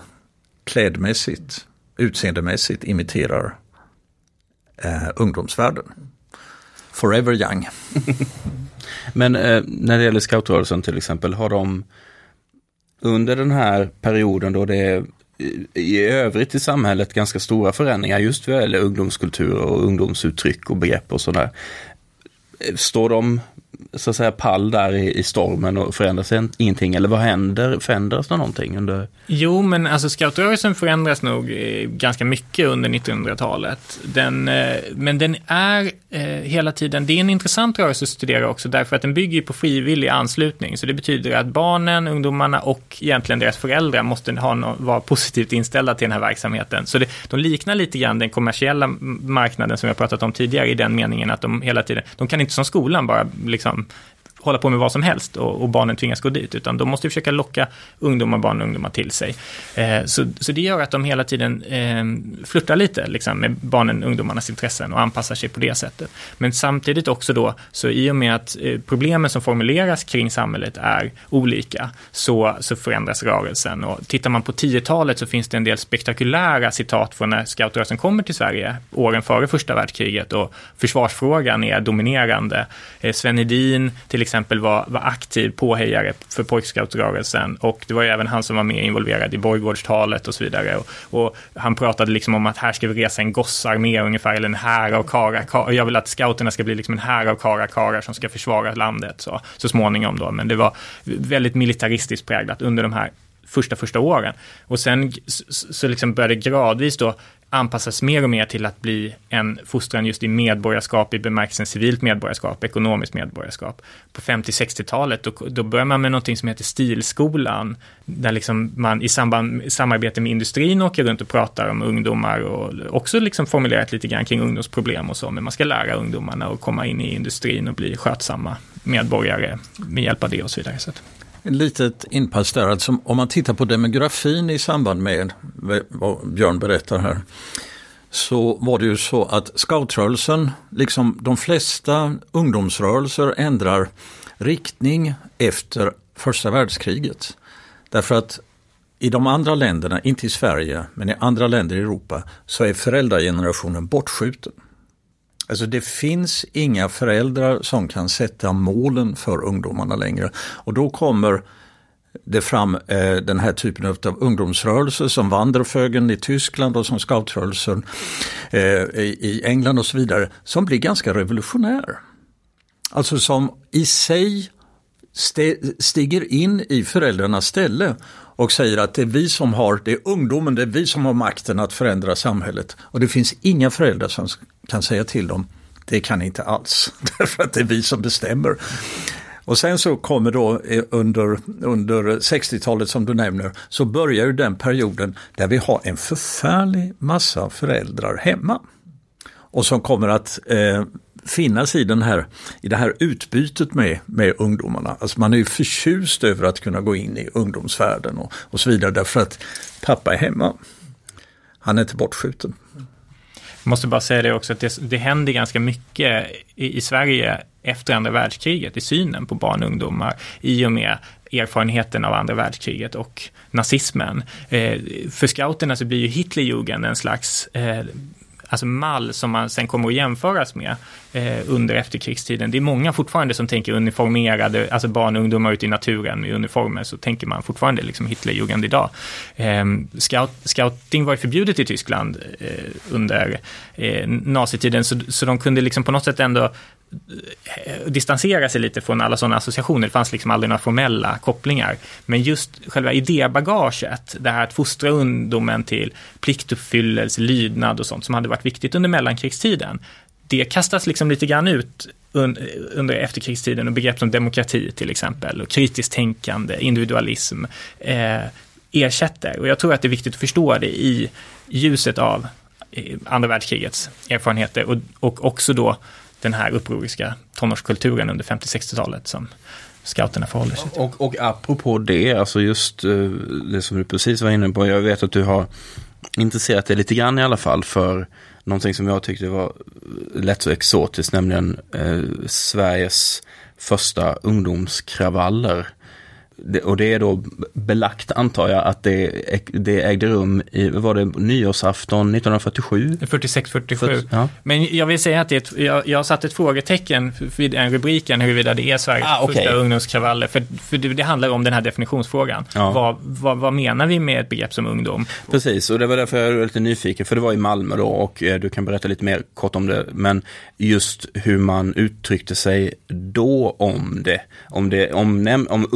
klädmässigt, utseendemässigt imiterar eh, ungdomsvärlden. Forever young. Men eh, när det gäller scoutrörelsen till exempel, har de under den här perioden då det är i övrigt i samhället ganska stora förändringar just vad gäller ungdomskultur och ungdomsuttryck och begrepp och sådär. Står de så att säga pall där i, i stormen och förändras ingenting? Eller vad händer? Förändras det någonting under? Jo, men alltså scoutrörelsen förändras nog eh, ganska mycket under 1900-talet. Den, eh, men den är eh, hela tiden, det är en intressant rörelse att studera också därför att den bygger på frivillig anslutning. Så det betyder att barnen, ungdomarna och egentligen deras föräldrar måste ha no vara positivt inställda till den här verksamheten. Så det, de liknar lite grann den kommersiella marknaden som jag pratat om tidigare i den meningen att de hela tiden, de kan inte som skolan bara liksom Some. Hålla på med vad som helst och, och barnen tvingas gå dit, utan de måste försöka locka ungdomar, barn och ungdomar till sig. Eh, så, så det gör att de hela tiden eh, flörtar lite liksom, med barnen, ungdomarnas intressen och anpassar sig på det sättet. Men samtidigt också då, så i och med att eh, problemen som formuleras kring samhället är olika, så, så förändras rörelsen. Och tittar man på 10-talet så finns det en del spektakulära citat från när scoutrörelsen kommer till Sverige, åren före första världskriget, och försvarsfrågan är dominerande. Eh, Sven Hedin, till exempel var, var aktiv påhejare för pojkscoutrörelsen och det var ju även han som var mer involverad i borggårdstalet och så vidare. Och, och, han pratade liksom om att här ska vi resa en gossarmé ungefär, eller en här av kara, kara. Jag vill att scouterna ska bli liksom en här av kara, kara som ska försvara landet så, så småningom då. Men det var väldigt militaristiskt präglat under de här första, första åren. Och sen så, så liksom började gradvis då anpassas mer och mer till att bli en fostran just i medborgarskap i bemärkelsen civilt medborgarskap, ekonomiskt medborgarskap. På 50-60-talet då, då börjar man med någonting som heter Stilskolan, där liksom man i samband, samarbete med industrin åker runt och pratar om ungdomar och också liksom formulerat lite grann kring ungdomsproblem och så, men man ska lära ungdomarna att komma in i industrin och bli skötsamma medborgare med hjälp av det och så vidare. Så en litet inpass där, alltså om man tittar på demografin i samband med vad Björn berättar här. Så var det ju så att scoutrörelsen, liksom de flesta ungdomsrörelser ändrar riktning efter första världskriget. Därför att i de andra länderna, inte i Sverige, men i andra länder i Europa, så är föräldragenerationen bortskjuten. Alltså det finns inga föräldrar som kan sätta målen för ungdomarna längre. Och då kommer det fram eh, den här typen av ungdomsrörelser som Wanderfögen i Tyskland och som scoutrörelsen eh, i, i England och så vidare, som blir ganska revolutionär. Alltså som i sig stiger in i föräldrarnas ställe och säger att det är vi som har, det är ungdomen, det är vi som har makten att förändra samhället. Och det finns inga föräldrar som kan säga till dem, det kan inte alls, därför att det är vi som bestämmer. Och sen så kommer då eh, under, under 60-talet som du nämner, så börjar ju den perioden där vi har en förfärlig massa föräldrar hemma. Och som kommer att eh, finnas i, den här, i det här utbytet med, med ungdomarna. Alltså man är ju förtjust över att kunna gå in i ungdomsvärlden och, och så vidare därför att pappa är hemma. Han är inte bortskjuten. Jag måste bara säga det också att det, det händer ganska mycket i, i Sverige efter andra världskriget i synen på barn och ungdomar i och med erfarenheten av andra världskriget och nazismen. Eh, för scouterna så blir ju Hitlerjugend en slags eh, alltså mall som man sen kommer att jämföras med eh, under efterkrigstiden. Det är många fortfarande som tänker uniformerade, alltså barn och ungdomar ute i naturen i uniformer, så tänker man fortfarande liksom Hitlerjugend idag. Eh, scout, scouting var ju förbjudet i Tyskland eh, under eh, nazitiden, så, så de kunde liksom på något sätt ändå Eh, distansera sig lite från alla sådana associationer. Det fanns liksom aldrig några formella kopplingar. Men just själva idébagaget, det här att fostra ungdomen till pliktuppfyllelse, lydnad och sånt som hade varit viktigt under mellankrigstiden. Det kastas liksom lite grann ut under efterkrigstiden och begrepp som demokrati till exempel och kritiskt tänkande, individualism eh, ersätter. Och jag tror att det är viktigt att förstå det i ljuset av eh, andra världskrigets erfarenheter och, och också då den här upproriska tonårskulturen under 50-60-talet som scouterna förhåller sig till. Och, och apropå det, alltså just eh, det som du precis var inne på, jag vet att du har intresserat dig lite grann i alla fall för någonting som jag tyckte var lätt så exotiskt, nämligen eh, Sveriges första ungdomskravaller. Och det är då belagt antar jag att det, det ägde rum i, var det nyårsafton 1947? 46-47. Ja. Men jag vill säga att det, jag, jag har satt ett frågetecken vid den rubriken huruvida det är Sveriges ah, okay. första ungdomskravaller. För, för det, det, handlar om den här definitionsfrågan. Ja. Vad, vad, vad, menar vi med ett begrepp som ungdom? Precis, och det var därför jag var lite nyfiken. För det var i Malmö då och eh, du kan berätta lite mer kort om det. Men just hur man uttryckte sig då om det. Om, det, om, om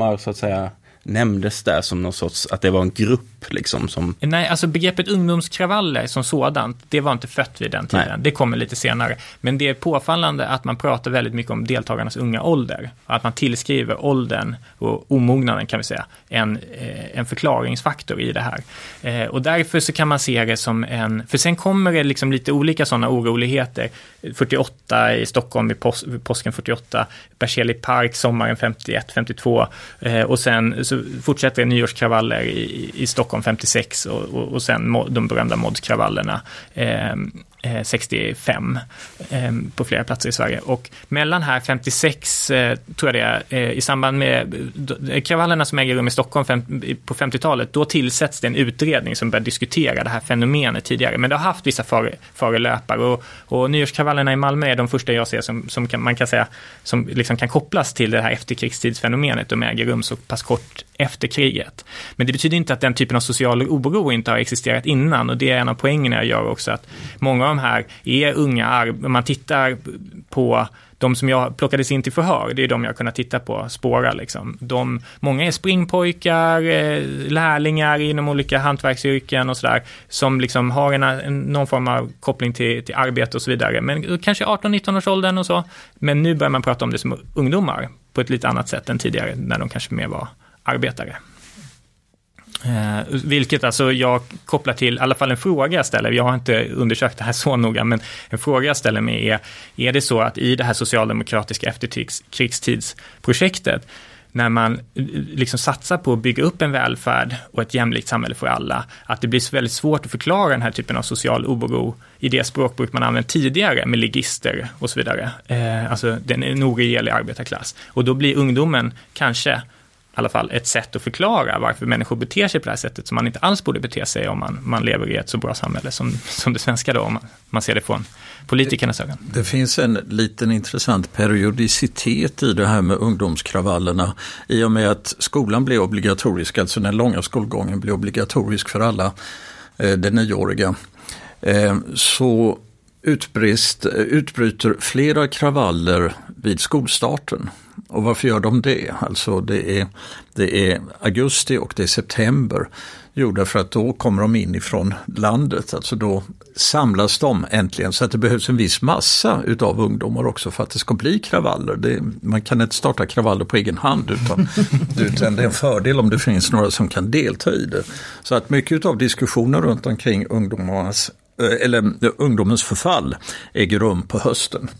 ungdomar så att säga nämndes där som någon sorts, att det var en grupp liksom som... Nej, alltså begreppet ungdomskravaller som sådant, det var inte fött vid den tiden. Nej. Det kommer lite senare. Men det är påfallande att man pratar väldigt mycket om deltagarnas unga ålder. Att man tillskriver åldern och omognaden kan vi säga, en, eh, en förklaringsfaktor i det här. Eh, och därför så kan man se det som en, för sen kommer det liksom lite olika sådana oroligheter. 48 i Stockholm i pås, påsken 48, Berzelii park sommaren 51, 52 eh, och sen så fortsätter nyårskravaller i, i Stockholm 56 och, och, och sen de berömda modskravallerna. Eh, Eh, 65 eh, på flera platser i Sverige. Och mellan här 56, eh, tror jag det är, i samband med kravallerna som äger rum i Stockholm på 50-talet, då tillsätts det en utredning som börjar diskutera det här fenomenet tidigare. Men det har haft vissa förelöpare och, och nyårskravallerna i Malmö är de första jag ser som, som kan, man kan säga, som liksom kan kopplas till det här efterkrigstidsfenomenet. De äger rum så pass kort efter kriget. Men det betyder inte att den typen av social oro inte har existerat innan och det är en av poängerna jag gör också att många de här är unga, om man tittar på de som jag plockades in till förhör, det är de jag kunnat titta på, spåra liksom. De, många är springpojkar, eh, lärlingar inom olika hantverksyrken och sådär, som liksom har en, någon form av koppling till, till arbete och så vidare. Men eh, kanske 18-19 års åldern och så. Men nu börjar man prata om det som ungdomar på ett lite annat sätt än tidigare, när de kanske mer var arbetare. Eh, vilket alltså jag kopplar till, i alla fall en fråga jag ställer, jag har inte undersökt det här så noga, men en fråga jag ställer mig är, är det så att i det här socialdemokratiska efterkrigstidsprojektet, när man eh, liksom satsar på att bygga upp en välfärd och ett jämlikt samhälle för alla, att det blir väldigt svårt att förklara den här typen av social oro i det språkbruk man använt tidigare med ligister och så vidare. Eh, alltså den är en oregelig arbetarklass. Och då blir ungdomen kanske alla fall ett sätt att förklara varför människor beter sig på det här sättet som man inte alls borde bete sig om man, man lever i ett så bra samhälle som, som det svenska då, om man, man ser det från politikernas ögon. Det finns en liten intressant periodicitet i det här med ungdomskravallerna. I och med att skolan blev obligatorisk, alltså den långa skolgången blev obligatorisk för alla, eh, det nioåriga, eh, så utbrist, utbryter flera kravaller vid skolstarten. Och varför gör de det? Alltså det är, det är augusti och det är september. Jo, därför att då kommer de in ifrån landet, alltså då samlas de äntligen. Så att det behövs en viss massa utav ungdomar också för att det ska bli kravaller. Det, man kan inte starta kravaller på egen hand utan, utan det är en fördel om det finns några som kan delta i det. Så att mycket av diskussioner runt omkring ungdomarnas, eller ungdomens förfall äger rum på hösten.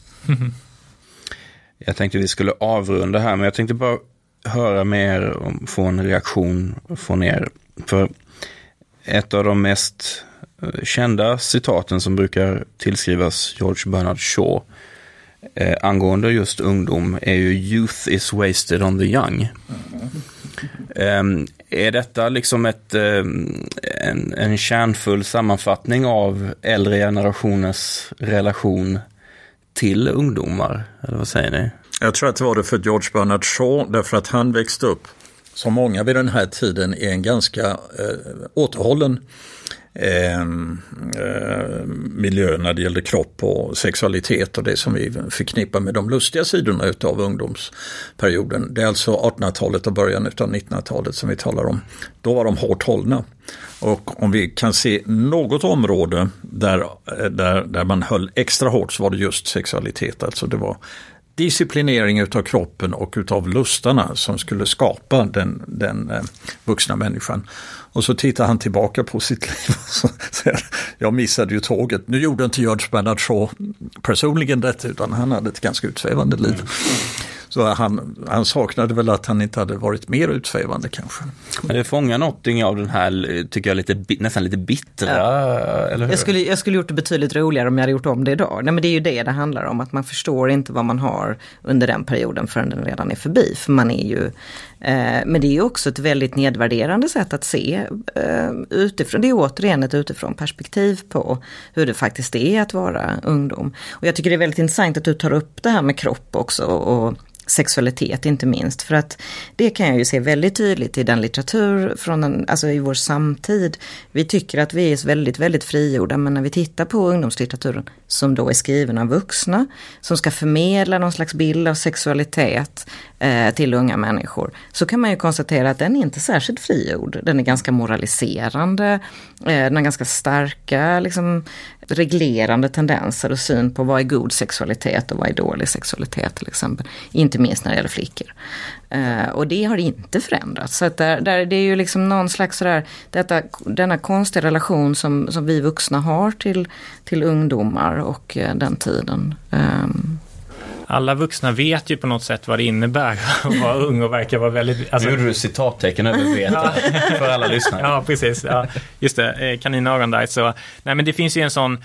Jag tänkte vi skulle avrunda här, men jag tänkte bara höra mer om, få en reaktion från er. För ett av de mest eh, kända citaten som brukar tillskrivas George Bernard Shaw eh, angående just ungdom är ju Youth is wasted on the young. Mm. Ehm, är detta liksom ett, ehm, en, en kärnfull sammanfattning av äldre generationers relation till ungdomar? Eller vad säger ni? Jag tror att det var det för George Bernard Shaw därför att han växte upp som många vid den här tiden i en ganska eh, återhållen Ehm, eh, miljö när det gällde kropp och sexualitet och det som vi förknippar med de lustiga sidorna utav ungdomsperioden. Det är alltså 1800-talet och början utav 1900-talet som vi talar om. Då var de hårt hållna. Och om vi kan se något område där, eh, där, där man höll extra hårt så var det just sexualitet. Alltså det var disciplinering utav kroppen och utav lustarna som skulle skapa den, den eh, vuxna människan. Och så tittar han tillbaka på sitt liv och säger jag missade ju tåget. Nu gjorde inte George Bernard Shaw personligen detta utan han hade ett ganska utsvävande liv. Så han, han saknade väl att han inte hade varit mer utsvävande kanske. Men det fångar någonting av den här, tycker jag, lite, nästan lite bittra, ja. eller hur? Jag skulle, jag skulle gjort det betydligt roligare om jag hade gjort om det idag. Nej men det är ju det det handlar om, att man förstår inte vad man har under den perioden förrän den redan är förbi. För man är ju Eh, men det är också ett väldigt nedvärderande sätt att se eh, utifrån. Det är återigen ett utifrån perspektiv på hur det faktiskt är att vara ungdom. Och jag tycker det är väldigt intressant att du tar upp det här med kropp också och sexualitet inte minst. För att det kan jag ju se väldigt tydligt i den litteratur från den, alltså i vår samtid. Vi tycker att vi är väldigt, väldigt frigjorda men när vi tittar på ungdomslitteraturen som då är skriven av vuxna som ska förmedla någon slags bild av sexualitet eh, till unga människor. Så kan man ju konstatera att den är inte särskilt frigjord. Den är ganska moraliserande, eh, den har ganska starka liksom, reglerande tendenser och syn på vad är god sexualitet och vad är dålig sexualitet till exempel. Inte minst när det gäller flickor. Uh, och det har inte förändrats. Så att där, där, det är ju liksom någon slags sådär, detta, denna konstiga relation som, som vi vuxna har till, till ungdomar och uh, den tiden. Um, alla vuxna vet ju på något sätt vad det innebär att vara ung och verkar vara väldigt... Alltså... Nu gjorde du citattecken över vet för alla lyssnare. Ja, precis. Ja, just det, eh, kaninöron där. Så, nej, men det finns ju en sån...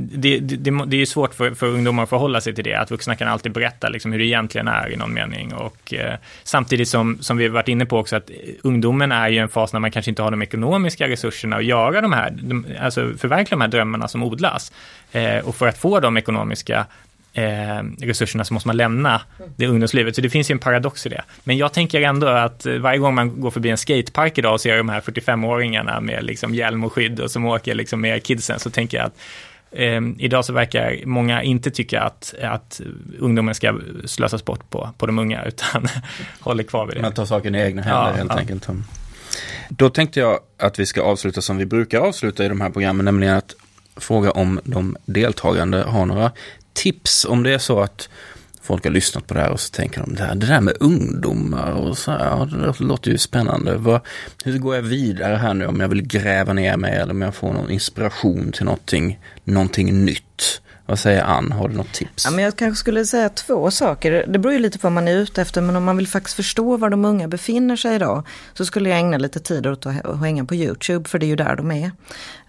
Det, det, det är ju svårt för, för ungdomar att förhålla sig till det, att vuxna kan alltid berätta liksom, hur det egentligen är i någon mening. Och, eh, samtidigt som, som vi varit inne på också, att ungdomen är ju en fas när man kanske inte har de ekonomiska resurserna att göra de här, de, alltså förverkliga de här drömmarna som odlas. Eh, och för att få de ekonomiska eh, resurserna så måste man lämna det ungdomslivet. Så det finns ju en paradox i det. Men jag tänker ändå att varje gång man går förbi en skatepark idag och ser de här 45-åringarna med liksom hjälm och skydd och som åker liksom med kidsen så tänker jag att eh, idag så verkar många inte tycka att, att ungdomen ska slösas bort på, på de unga utan håller kvar vid det. Man tar saken i egna händer ja, helt ja. enkelt. Då tänkte jag att vi ska avsluta som vi brukar avsluta i de här programmen, nämligen att fråga om de deltagande har några tips om det är så att folk har lyssnat på det här och så tänker de det, här, det där med ungdomar och så här, ja, det låter ju spännande. Vad, hur går jag vidare här nu om jag vill gräva ner mig eller om jag får någon inspiration till någonting, någonting nytt? Vad säger Ann, har du något tips? Ja, men jag kanske skulle säga två saker. Det beror ju lite på vad man är ute efter, men om man vill faktiskt förstå var de unga befinner sig idag, så skulle jag ägna lite tid åt att hänga på YouTube, för det är ju där de är.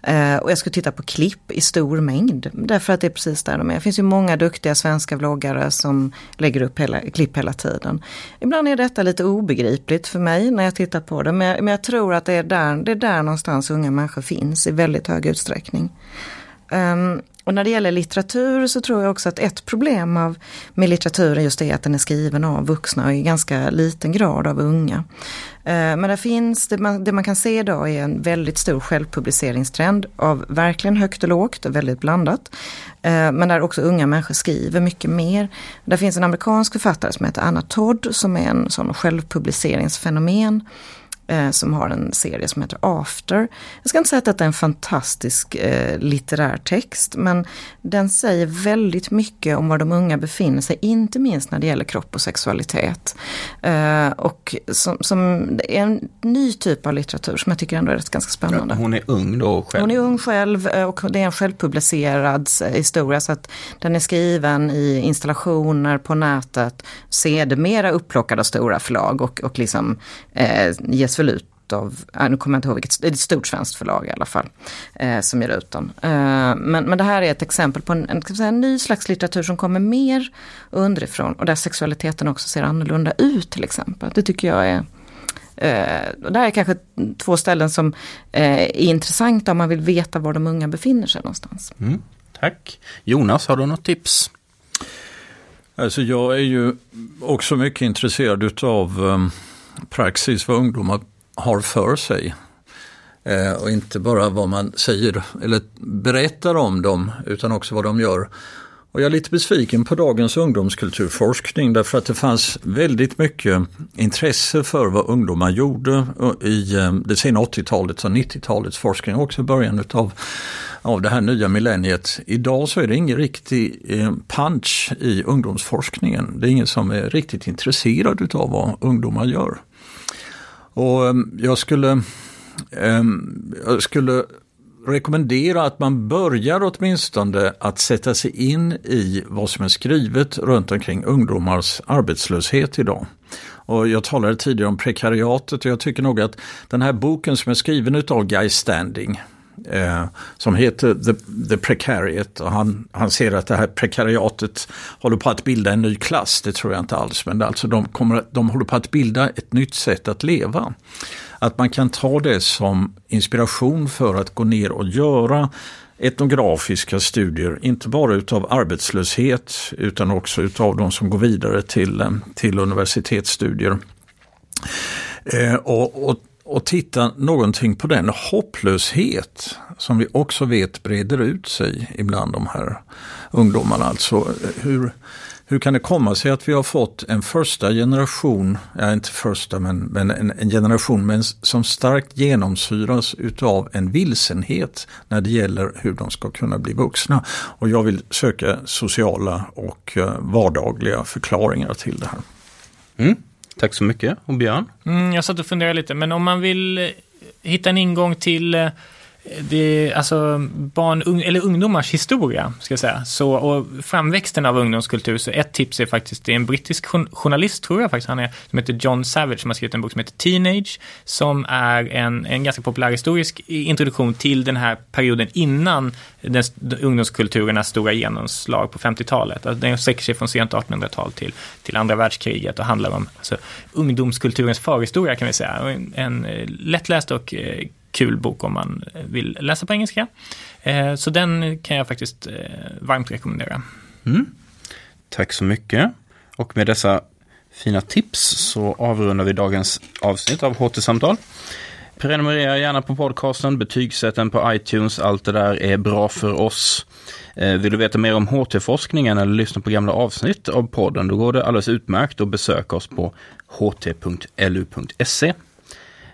Eh, och jag skulle titta på klipp i stor mängd, därför att det är precis där de är. Det finns ju många duktiga svenska vloggare som lägger upp hela, klipp hela tiden. Ibland är detta lite obegripligt för mig när jag tittar på det, men jag, men jag tror att det är, där, det är där någonstans unga människor finns i väldigt hög utsträckning. Um, och när det gäller litteratur så tror jag också att ett problem av, med litteraturen just är att den är skriven av vuxna och i ganska liten grad av unga. Ehm, men det finns, det man, det man kan se idag är en väldigt stor självpubliceringstrend av verkligen högt och lågt och väldigt blandat. Ehm, men där också unga människor skriver mycket mer. Det finns en amerikansk författare som heter Anna Todd som är en sån självpubliceringsfenomen eh, som har en serie som heter After. Jag ska inte säga att detta är en fantastisk eh, litterär text, men den säger väldigt mycket om var de unga befinner sig, inte minst när det gäller kropp och sexualitet. Eh, och som, som är en ny typ av litteratur som jag tycker ändå är rätt ganska spännande. Hon är ung då själv? Hon är ung själv eh, och det är en självpublicerad eh, historia så att den är skriven i installationer på nätet, sedermera upplockad av stora förlag och, och liksom eh, ges väl ut av, nu kommer jag inte ihåg vilket, det är ett stort svenskt förlag i alla fall, eh, som ger ut den. Eh, men, men det här är ett exempel på en, en, säga, en ny slags litteratur som kommer mer underifrån och där sexualiteten också ser annorlunda ut till exempel. Det tycker jag är Eh, och det här är kanske två ställen som eh, är intressanta om man vill veta var de unga befinner sig någonstans. Mm, tack. Jonas, har du något tips? Alltså jag är ju också mycket intresserad utav um, praxis, vad ungdomar har för sig. Eh, och inte bara vad man säger eller berättar om dem utan också vad de gör. Och jag är lite besviken på dagens ungdomskulturforskning därför att det fanns väldigt mycket intresse för vad ungdomar gjorde i eh, det sena 80-talet och 90-talets forskning också i början utav av det här nya millenniet. Idag så är det ingen riktig eh, punch i ungdomsforskningen. Det är ingen som är riktigt intresserad utav vad ungdomar gör. Och ehm, jag skulle, ehm, jag skulle rekommendera att man börjar åtminstone att sätta sig in i vad som är skrivet runt omkring ungdomars arbetslöshet idag. Och jag talade tidigare om prekariatet och jag tycker nog att den här boken som är skriven av Guy Standing eh, som heter The, The Precariat och han, han ser att det här prekariatet håller på att bilda en ny klass, det tror jag inte alls, men alltså de, kommer, de håller på att bilda ett nytt sätt att leva. Att man kan ta det som inspiration för att gå ner och göra etnografiska studier, inte bara utav arbetslöshet utan också utav de som går vidare till, eh, till universitetsstudier. Eh, och, och, och titta någonting på den hopplöshet som vi också vet breder ut sig ibland de här ungdomarna. Alltså hur, hur kan det komma sig att vi har fått en första generation, ja inte första men, men en, en generation men som starkt genomsyras utav en vilsenhet när det gäller hur de ska kunna bli vuxna. Och jag vill söka sociala och eh, vardagliga förklaringar till det här. Mm. Tack så mycket. Och Björn? Mm, jag satt och funderade lite, men om man vill eh, hitta en ingång till eh, det är alltså barn, un, eller ungdomars historia, ska jag säga. Så, och framväxten av ungdomskultur, så ett tips är faktiskt, det är en brittisk journalist, tror jag faktiskt han är, som heter John Savage, som har skrivit en bok som heter Teenage, som är en, en ganska populär historisk introduktion till den här perioden innan den, ungdomskulturernas stora genomslag på 50-talet. Alltså, den sträcker sig från sent 1800-tal till, till andra världskriget och handlar om alltså, ungdomskulturens förhistoria kan vi säga. En, en eh, lättläst och eh, kul bok om man vill läsa på engelska. Eh, så den kan jag faktiskt eh, varmt rekommendera. Mm. Tack så mycket. Och med dessa fina tips så avrundar vi dagens avsnitt av HT-samtal. Prenumerera gärna på podcasten, betygsätt den på iTunes, allt det där är bra för oss. Eh, vill du veta mer om HT-forskningen eller lyssna på gamla avsnitt av podden, då går det alldeles utmärkt att besöka oss på ht.lu.se.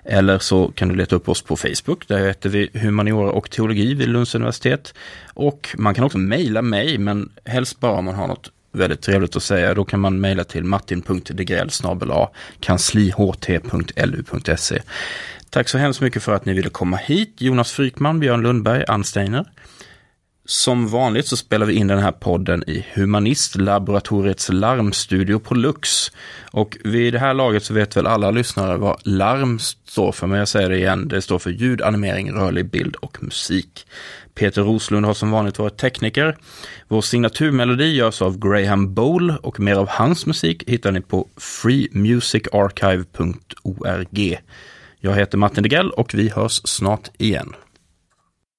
Eller så kan du leta upp oss på Facebook, där heter vi humaniora och teologi vid Lunds universitet. Och man kan också mejla mig, men helst bara om man har något väldigt trevligt att säga. Då kan man mejla till martin.degrell kansliht.lu.se. Tack så hemskt mycket för att ni ville komma hit. Jonas Frykman, Björn Lundberg, Ann Steiner. Som vanligt så spelar vi in den här podden i Humanistlaboratoriets larmstudio på Lux. Och vid det här laget så vet väl alla lyssnare vad larm står för, men jag säger det igen, det står för ljud, animering, rörlig bild och musik. Peter Roslund har som vanligt varit tekniker. Vår signaturmelodi görs av Graham Bowl och mer av hans musik hittar ni på freemusicarchive.org. Jag heter Martin Degell och vi hörs snart igen.